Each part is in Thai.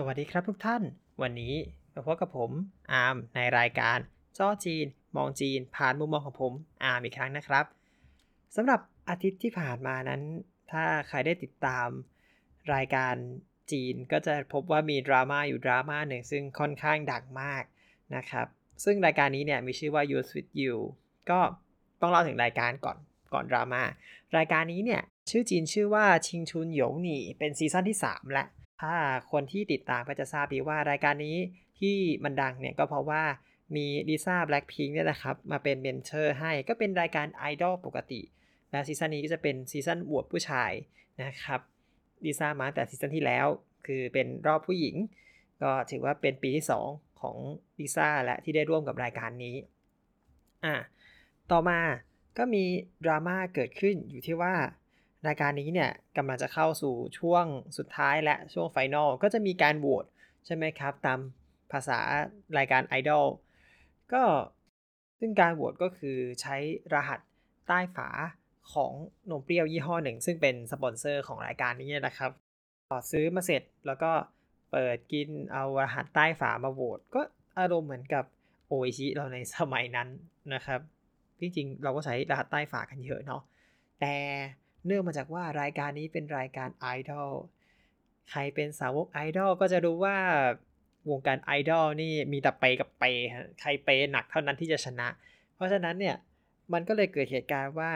สวัสดีครับทุกท่าน วันนี้มาพบกับผมอาร์มในรายการจ้อจีน มองจีน ผ่านมุมมองของผมอาร์มอีกครั้งนะครับสำหรับอาทิตย์ที่ผ่านมานั้น ถ้าใครได้ติดตามรายการจีนก็จะพบว่ามีดราม่าอยู่ดราม่าหนึ่งซึ่งค่อนข้างดังมากนะครับ ซึ่งรายการนี้เนี่ยมีชื่อว่า You with You ก็ต้องเล่าถึงรายการก่อนก่อนดราม่ารายการนี้เนี่ยชื่อจีนชื่อว่าชิงชุนหยงหนี่เป็น season ที่ 3 และ ถ้าคนที่ติดตามก็จะทราบดีว่ารายการนี้ที่มันดังเนี่ยก็เพราะว่ามีลิซ่าแบล็คพิงค์เนี่ยนะครับ มาเป็น mentor ให้ก็เป็นรายการไอดอลปกติ และ season นี้ก็จะเป็น season อวดผู้ชายนะครับลิซ่ามาแต่ season ที่แล้ว คือเป็นรอบผู้หญิง ก็ถือว่าเป็นปีที่ 2 ของลิซ่าและที่ได้ร่วมกับรายการนี้อะต่อมาก็มีดราม่าเกิดขึ้นอยู่ที่ว่า รายการนี้เนี่ยกำลังจะเข้าสู่ช่วงสุดท้ายและช่วง final ก็จะมีการโหวตใช่ไหมครับ ตามภาษารายการไอดอลก็ซึ่งการโหวตก็คือใช้รหัสใต้ฝาของนมเปรี้ยวยี่ห้อหนึ่ง ซึ่งเป็นสปอนเซอร์ของรายการนี้นะครับพอซื้อมาเสร็จแล้วก็เปิดกินเอารหัสใต้ฝามาโหวตก็อารมณ์เหมือนกับโออิชิเราในสมัยนั้นนะครับ จริงๆ เราก็ใช้รหัสใต้ฝากันเยอะเนาะแต่ เนื่องมาจากว่ารายการนี้เป็นรายการไอดอลใครเป็นสาวกไอดอลก็จะรู้ว่าวงการไอดอลนี่มีแต่เปกับเปใครเปหนักเท่านั้นที่จะชนะ เพราะฉะนั้นเนี่ยมันก็เลยเกิดเหตุการณ์ว่า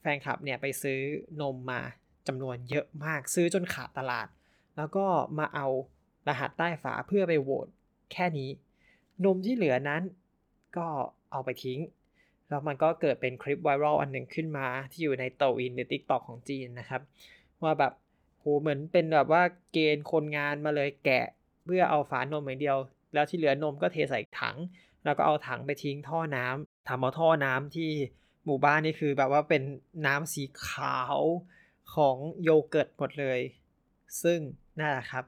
แฟนคลับเนี่ยไปซื้อนมมาจำนวนเยอะมากซื้อจนขาดตลาด แล้วก็มาเอารหัสใต้ฝาเพื่อไปโหวตแค่นี้ นมที่เหลือนั้นก็เอาไปทิ้ง แล้วมันก็เกิดเป็นคลิป viral อันหนึ่งขึ้นมาที่อยู่ในโต่วอินหรือ TikTok ของจีนนะครับ ว่าแบบโหเหมือนเป็นแบบว่าเกณฑ์คนงานมาเลยแกะเพื่อเอาฝานมอย่างเดียว แล้วที่เหลือนมก็เทใส่ถัง แล้วก็เอาถังไปทิ้งท่อน้ำทำเอาท่อน้ำที่หมู่บ้านนี่คือแบบว่าเป็นน้ำสีขาวของโยเกิร์ตหมดเลย ซึ่งนั่นแหละครับ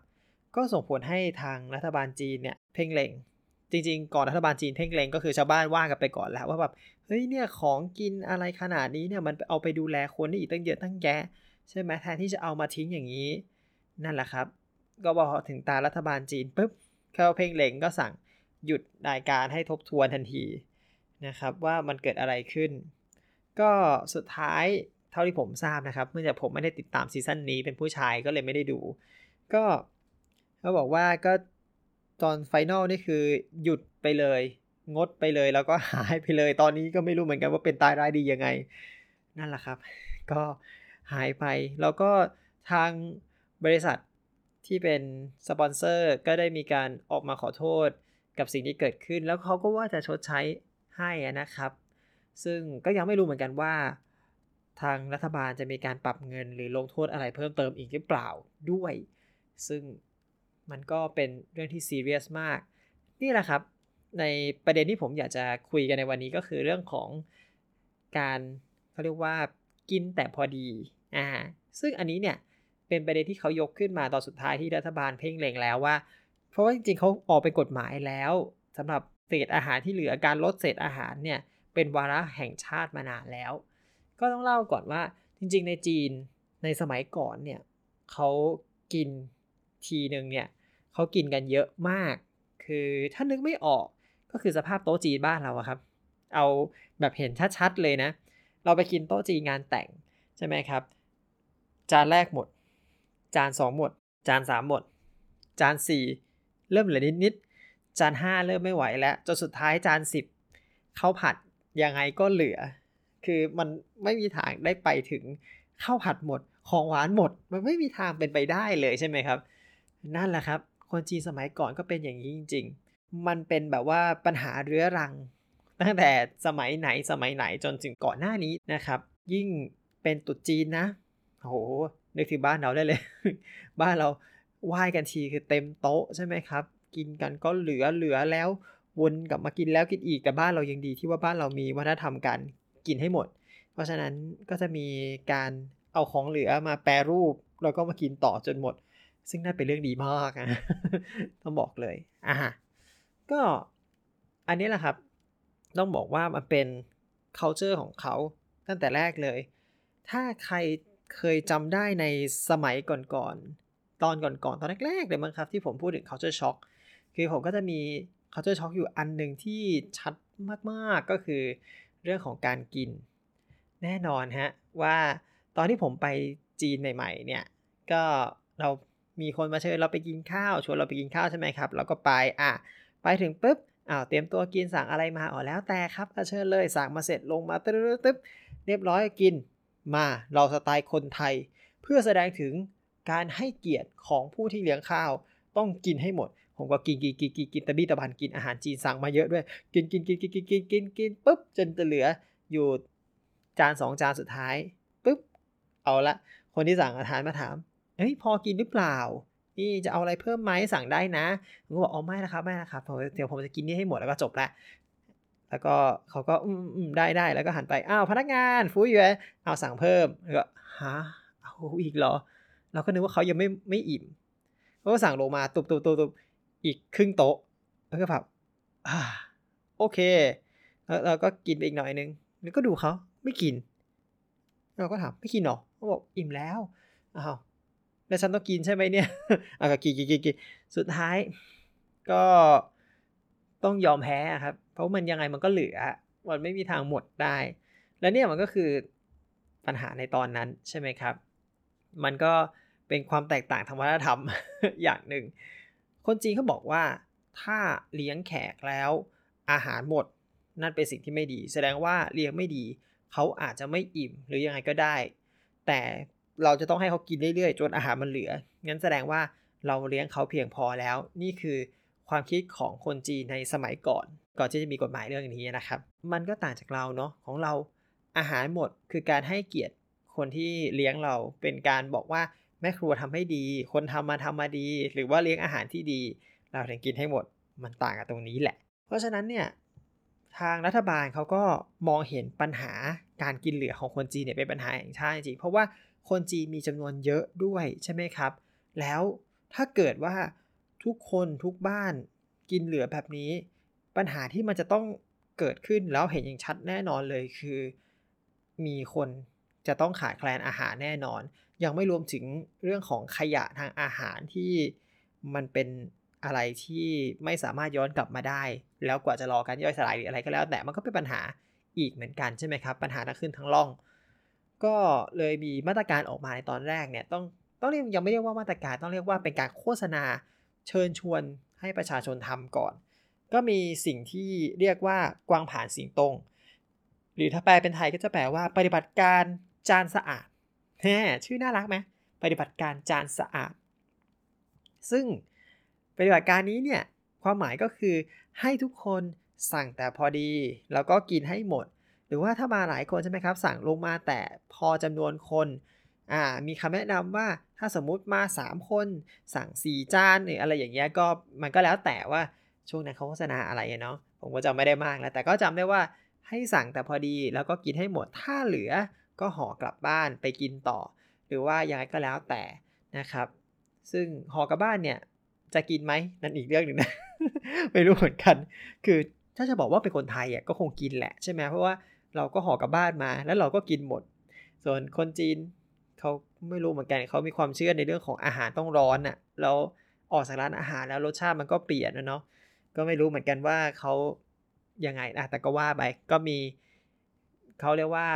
ก็ส่งผลให้ทางรัฐบาลจีนเนี่ยเพ่งเล็ง จริง ๆ ก่อนรัฐบาลจีนเพ่งเล็งก็คือชาวบ้านว่ากันไปก่อนแล้วว่าแบบเฮ้ยเนี่ยของกินอะไรขนาดนี้เนี่ยมันเอาไปดูแลคนได้อีกตั้งเยอะตั้งแยะใช่ไหมแทนที่จะเอามาทิ้งอย่างนี้ นั่นแหละครับ ก็บอกถึงตารัฐบาลจีนปุ๊บเขาเพ่งเล็งก็สั่งหยุดรายการให้ทบทวนทันทีนะครับว่ามันเกิดอะไรขึ้น ก็สุดท้ายเท่าที่ผมทราบนะครับ เนื่องจากผมไม่ได้ติดตาม season นี้เป็นผู้ชายก็เลยไม่ได้ดู ก็เขาบอกว่าก็ ตอน final นี่คือหยุดไปเลย งดไปเลยแล้วก็หายไปเลย ตอนนี้ก็ไม่รู้เหมือนกันว่าเป็นตายร้ายดียังไง นั่นแหละครับ ก็หายไป แล้วก็ทางบริษัทที่เป็นสปอนเซอร์ก็ได้มีการออกมาขอโทษกับสิ่งที่เกิดขึ้น แล้วเขาก็ว่าจะชดใช้ให้นะครับ ซึ่งก็ยังไม่รู้เหมือนกันว่า ทางรัฐบาลจะมีการปรับเงินหรือลงโทษอะไรเพิ่มเติมอีกหรือเปล่าด้วย ซึ่ง มันก็เป็นเรื่องที่ซีเรียสมาก นี่แหละครับ ในประเด็นที่ผมอยากจะคุยกันในวันนี้ก็คือเรื่องของการเขาเรียกว่ากินแต่พอดีอ่าซึ่งอันนี้เนี่ยเป็นประเด็นที่เขายกขึ้นมาตอนสุดท้ายที่รัฐบาลเพ่งเล็งแล้วว่า เพราะว่าจริงๆเขาออกเป็นกฎหมายแล้วสำหรับเศษอาหารที่เหลือการลดเศษอาหารเนี่ยเป็นวาระแห่งชาติมานานแล้ว ก็ต้องเล่าก่อนว่าจริง ๆ ในจีนในสมัยก่อนเนี่ยเขากินทีหนึ่งเนี่ย เขากินกันเยอะมาก คือถ้านึกไม่ออกก็คือสภาพโต๊ะจีนบ้านเราครับ เอาแบบเห็นชัดๆเลยนะ เราไปกินโต๊ะจีนงานแต่งใช่ไหมครับ จานแรกหมด จานสองหมด จานสามหมด จานสี่เริ่มเหลือนิดๆจานห้าเริ่มไม่ไหวแล้วจนสุดท้ายจานสิบข้าวผัดยังไงก็เหลือ คือมันไม่มีทางได้ไปถึงข้าวผัดหมด ของหวานหมด มันไม่มีทางเป็นไปได้เลยใช่ไหมครับ นั่นแหละครับ คนจีนสมัยก่อนก็เป็นอย่างนี้จริง ๆ มันเป็นแบบว่าปัญหาเรื้อรัง ตั้งแต่สมัยไหนสมัยไหนจนถึงก่อนหน้านี้นะครับ ยิ่งเป็นตุจีนนะโหนึกถึงบ้านเราได้เลย บ้านเราไหว้กันทีคือเต็มโต๊ะใช่ไหมครับ กินกันก็เหลือเหลือแล้ววนกลับมากินแล้วกินอีกแต่บ้านเรายังดีที่ว่าบ้านเรามีวัฒนธรรมการกินให้หมด เพราะฉะนั้นก็จะมีการเอาของเหลือมาแปรรูปแล้วก็มากินต่อจนหมด ซึ่งน่าเป็นเรื่องดีมากนะต้องบอกเลยอะก็อันนี้แหละครับ ต้องบอกว่ามันเป็น culture ของเขาตั้งแต่แรกเลย ถ้าใครเคยจำได้ในสมัยก่อนๆ ตอนก่อนๆ ตอนแรกๆ เลยมั้งครับ ที่ผมพูดถึง culture shock คือผมก็จะมี culture shock อยู่อันหนึ่งที่ชัดมากๆ ก็คือเรื่องของการกิน แน่นอนฮะว่าตอนที่ผมไปจีนใหม่ ๆ เนี่ย ก็เรา มีคนมาเชิญเราไปกินข้าวชวนเราไปกินข้าวใช่ไหมครับเราก็ไปอะไปถึงปุ๊บอ้าวเตรียมตัวกินสั่งอะไรมาอ๋อแล้วแต่ครับเชิญเลยสั่งมาเสร็จลงมาตึ๊บตึ๊บเรียบร้อยกินมาเราสไตล์คนไทย เพื่อแสดงถึงการให้เกียรติของผู้ที่เลี้ยงข้าว ต้องกินให้หมด ผมก็กินกินกินกินกินตะบี้ตะบันกินอาหารจีนสั่งมาเยอะด้วย กินกินกินกินกินกินกินกินปุ๊บจนจะเหลืออยู่จานสองจานสุดท้ายปุ๊บเอาละคนที่สั่งอาหารมาถาม เฮ้ยพอกินหรือเปล่านี่จะเอาอะไรเพิ่มไหมสั่งได้นะผมก็บอกอ๋อไม่นะครับไม่นะครับเดี๋ยวผมจะกินนี่ให้หมดแล้วก็จบละแล้วก็เขาก็อืมอืมได้ได้แล้วก็หันไปอ้าวพนักงานฟูอยู่เอาสั่งเพิ่มแล้วก็ฮะเอาอีกเหรอ เราก็นึกว่าเขายังไม่ไม่อิ่มเขาก็สั่งลงมาตุบตุบตุบตุบอีกครึ่งโต๊ะ แล้วก็แบบอ่าโอเค แล้วเราก็กินไปอีกหน่อยนึงแล้วก็ดูเขาไม่กิน เราก็ถามไม่กินหรอเขาบอกอิ่มแล้วอ้าว แล้วฉันต้องกินใช่ไหมเนี่ยอะก็กินกินกินกินสุดท้าย ก็ต้องยอมแพ้ครับ เพราะมันยังไงมันก็เหลือ มันไม่มีทางหมดได้ แล้วเนี่ยมันก็คือปัญหาในตอนนั้นใช่ไหมครับ มันก็เป็นความแตกต่างทางวัฒนธรรมอย่างหนึ่ง คนจีนเขาบอกว่าถ้าเลี้ยงแขกแล้วอาหารหมดนั่นเป็นสิ่งที่ไม่ดี แสดงว่าเลี้ยงไม่ดี เขาอาจจะไม่อิ่มหรือยังไงก็ได้ แต่ เราจะต้องให้เขากินเรื่อยๆ จนอาหารมันเหลือ งั้นแสดงว่าเราเลี้ยงเขาเพียงพอแล้ว นี่คือความคิดของคนจีนในสมัยก่อน ก่อนที่จะมีกฎหมายเรื่องนี้นะครับ มันก็ต่างจากเราเนาะ ของเราอาหารหมดคือการให้เกียรติคนที่เลี้ยงเรา เป็นการบอกว่าแม่ครัวทำให้ดี คนทำมาทำมาดี หรือว่าเลี้ยงอาหารที่ดี เราถึงกินให้หมด มันต่างกันตรงนี้แหละ เพราะฉะนั้นเนี่ยทางรัฐบาลเขาก็มองเห็นปัญหาการกินเหลือของคนจีนเนี่ยเป็นปัญหาแห่งชาติจริง เพราะว่า คนจีนมีจำนวนเยอะด้วยใช่ไหมครับ แล้วถ้าเกิดว่าทุกคนทุกบ้านกินเหลือแบบนี้ ปัญหาที่มันจะต้องเกิดขึ้นแล้วเห็นอย่างชัดแน่นอนเลยคือ มีคนจะต้องขาดแคลนอาหารแน่นอน ยังไม่รวมถึงเรื่องของขยะทางอาหารที่มันเป็นอะไรที่ไม่สามารถย้อนกลับมาได้ แล้วกว่าจะรอการย่อยสลายหรืออะไรก็แล้ว แต่มันก็เป็นปัญหาอีกเหมือนกันใช่ไหมครับ ปัญหาทั้งขึ้นทั้งล่อง ก็เลยมีมาตรการออกมาในตอนแรกเนี่ยต้องต้องเรียกยังไม่เรียกว่ามาตรการต้องเรียกว่าเป็นการโฆษณาเชิญชวนให้ประชาชนทำก่อน ก็มีสิ่งที่เรียกว่ากวางผ่านสิงตรง หรือถ้าแปลเป็นไทยก็จะแปลว่าปฏิบัติการจานสะอาดแหมชื่อน่ารักไหมปฏิบัติการจานสะอาด ซึ่งปฏิบัติการนี้เนี่ยความหมายก็คือให้ทุกคนสั่งแต่พอดี แล้วก็กินให้หมด หรือว่าถ้ามาหลายคนใช่ไหมครับ สั่งลงมาแต่พอจำนวนคนอ่ามีคำแนะนำว่าถ้าสมมุติมา 3 คน สั่ง 4 จานหรืออะไรอย่างเงี้ยก็มันก็แล้วแต่ว่าช่วงนั้นเขาโฆษณาอะไรเนาะผมก็จำไม่ได้มากแล้ว แต่ก็จำได้ว่าให้สั่งแต่พอดีแล้วก็กินให้หมดถ้าเหลือก็ห่อกลับบ้านไปกินต่อ หรือว่ายังไงก็แล้วแต่นะครับ ซึ่งห่อกลับบ้านเนี่ยจะกินไหมนั่นอีกเรื่องหนึ่งนะไม่รู้เหมือนกัน คือถ้าจะบอกว่าเป็นคนไทยอะก็คงกินแหละใช่ไหมเพราะว่า เราก็ห่อกลับบ้านมา แล้วเราก็กินหมด ส่วนคนจีนเขาไม่รู้เหมือนกันเขามีความเชื่อในเรื่องของอาหารต้องร้อนอะ่ะแล้วออกจากร้านอาหารแล้วรสชาติมันก็เปลี่ยนนะเนาะก็ไม่รู้เหมือนกันว่าเขายังไงนะแต่ก็ว่าไปก็มีเขาเรียกว่า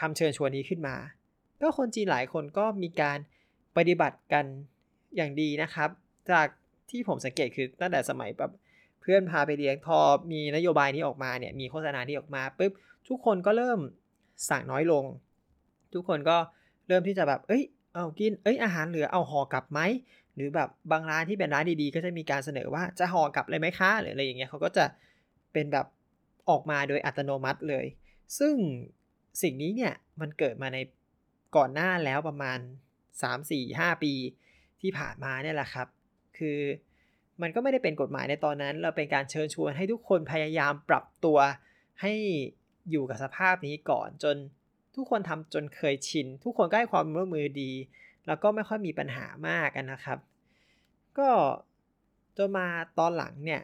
คำเชิญชวนนี้ขึ้นมาก็คนจีนหลายคนก็มีการปฏิบัติกันอย่างดีนะครับ จากที่ผมสังเกตคือตั้งแต่สมัยแบบ เพื่อนพาไปเลี้ยงพอมีนโยบายนี้ออกมาเนี่ยมีโฆษณานี้ออกมาปุ๊บทุกคนก็เริ่มสั่งน้อยลง ทุกคนก็เริ่มที่จะแบบเอ้ยเอากินเอ้ยอาหารเหลือเอาห่อกลับไหมหรือแบบบางร้านที่เป็นร้านดีๆ ก็จะมีการเสนอว่าจะห่อกลับเลยไหมคะหรืออะไรอย่างเงี้ยเขาก็จะเป็นแบบออกมาโดยอัตโนมัติเลย ซึ่งสิ่งนี้เนี่ยมันเกิดมาในก่อนหน้าแล้วประมาณ 3 4 5 ปีที่ผ่านมาเนี่ยแหละครับ คือ มันก็ไม่ได้เป็นกฎหมายในตอนนั้น เราเป็นการเชิญชวนให้ทุกคนพยายามปรับตัวให้อยู่กับสภาพนี้ก่อน จนทุกคนทำจนเคยชิน ทุกคนก็ให้ความร่วมมือดี แล้วก็ไม่ค่อยมีปัญหามากกันนะครับ ก็จนมาตอนหลังเนี่ย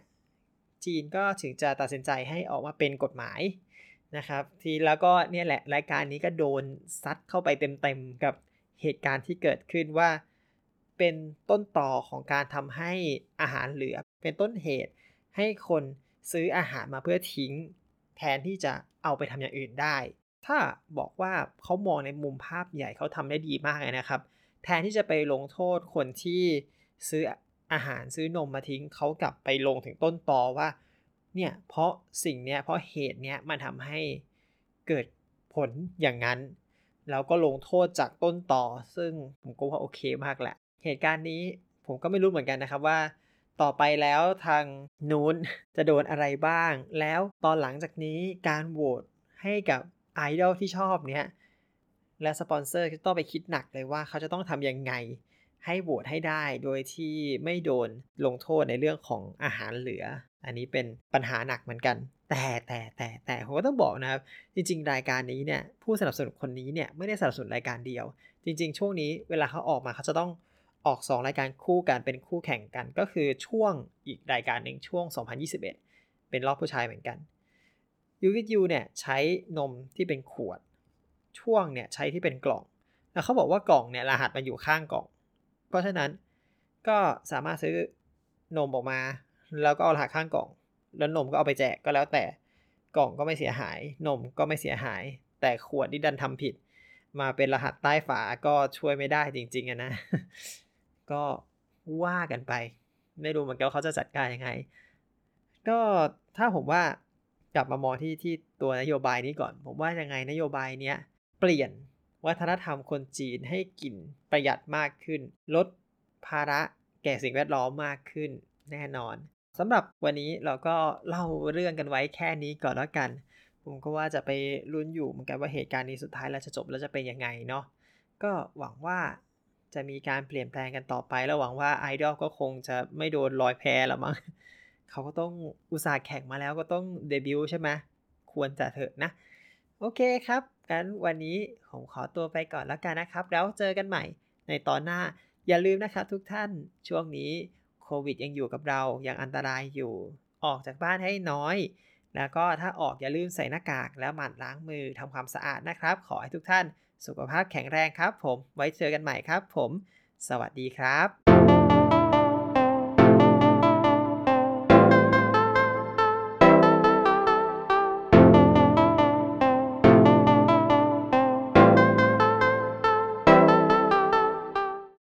จีนก็ถึงจะตัดสินใจให้ออกมาเป็นกฎหมายนะครับ ทีแล้วก็เนี่ยแหละรายการนี้ก็โดนซัดเข้าไปเต็มๆกับเหตุการณ์ที่เกิดขึ้นว่า เป็นต้นต่อของการทำให้อาหารเหลือ เป็นต้นเหตุ ให้คนซื้ออาหารมาเพื่อทิ้ง แทนที่จะเอาไปทำอย่างอื่นได้ ถ้าบอกว่าเขามองในมุมภาพใหญ่เขาทำได้ดีมากเลยนะครับ แทนที่จะไปลงโทษคนที่ซื้ออาหารซื้อนมมาทิ้งเขากลับไปลงถึงต้นตอว่าเนี่ยเพราะสิ่งเนี้ยเพราะเหตุเนี้ยมันทำให้เกิดผลอย่างนั้น แล้วก็ลงโทษจากต้นต่อ ซึ่งผมก็ว่าโอเคมากแหละ เหตุการณ์นี้ผมก็ไม่รู้เหมือนกันนะครับว่า ต่อไปแล้วทางนู้นจะโดนอะไรบ้าง แล้วตอนหลังจากนี้การโหวตให้กับไอดอลที่ชอบเนี้ยและสปอนเซอร์จะต้องไปคิดหนักเลยว่าเขาจะต้องทำยังไง ให้โหวตให้ได้โดยที่ไม่โดนลงโทษในเรื่องของอาหารเหลือ อันนี้เป็นปัญหาหนักเหมือนกัน แต่แต่แต่แต่ผมก็ต้องบอกนะครับ จริง ๆ รายการนี้เนี่ยผู้สนับสนุนคนนี้เนี่ยไม่ได้สนับสนุนรายการเดียว จริง ๆ ช่วงนี้เวลาเขาออกมาเขาจะต้อง ออก 2 รายการคู่กันเป็นคู่แข่งกัน ก็คือช่วงอีกรายการหนึ่งช่วง 2021 เป็นรอบผู้ชายเหมือนกันยูวิทยูเนี่ยใช้นมที่เป็นขวด ช่วงเนี่ยใช้ที่เป็นกล่อง แล้วเขาบอกว่ากล่องเนี่ยรหัสมันอยู่ข้างกล่อง เพราะฉะนั้นก็สามารถซื้อนมออกมา แล้วก็เอารหัสข้างกล่อง แล้วนมก็เอาไปแจกก็แล้วแต่กล่องก็ไม่เสียหาย นมก็ไม่เสียหาย แต่ขวดที่ดันทำผิด มาเป็นรหัสใต้ฝาก็ช่วยไม่ได้จริงๆนะ ก็ว่ากันไป ไม่รู้เหมือนกันเขาจะจัดการยังไง ก็ถ้าผมว่ากลับมามองที่ที่ตัวนโยบายนี้ก่อน ผมว่ายังไงนโยบายเนี้ยเปลี่ยนวัฒนธรรมคนจีนให้กินประหยัดมากขึ้น ลดภาระแก่สิ่งแวดล้อมมากขึ้นแน่นอนสำหรับวันนี้เราก็เล่าเรื่องกันไว้แค่นี้ก่อนแล้วกัน ผมก็ว่าจะไปลุ้นอยู่เหมือนกันว่าเหตุการณ์นี้สุดท้ายแล้วจะจบแล้วจะเป็นยังไงเนาะก็หวังว่า จะมีการเปลี่ยนแปลงกันต่อไป แล้วหวังว่าไอดอลก็คงจะไม่โดนลอยแพแล้วมั้งเขาก็ต้องอุตส่าห์แข่งมาแล้วก็ต้องเดบิวต์ใช่ไหมควรจะเถอะนะ โอเคครับงั้นวันนี้ผมขอตัวไปก่อนแล้วกันนะครับ แล้วเจอกันใหม่ในตอนหน้าอย่าลืมนะครับทุกท่านช่วงนี้โควิดยังอยู่กับเรายังอันตรายอยู่ออกจากบ้านให้น้อย แล้วก็ถ้าออกอย่าลืมใส่หน้ากากแล้วหมั่นล้างมือทำความสะอาดนะครับ ขอให้ทุกท่าน สุขภาพแข็งแรงครับผม ไว้เจอกันใหม่ครับผม สวัสดีครับ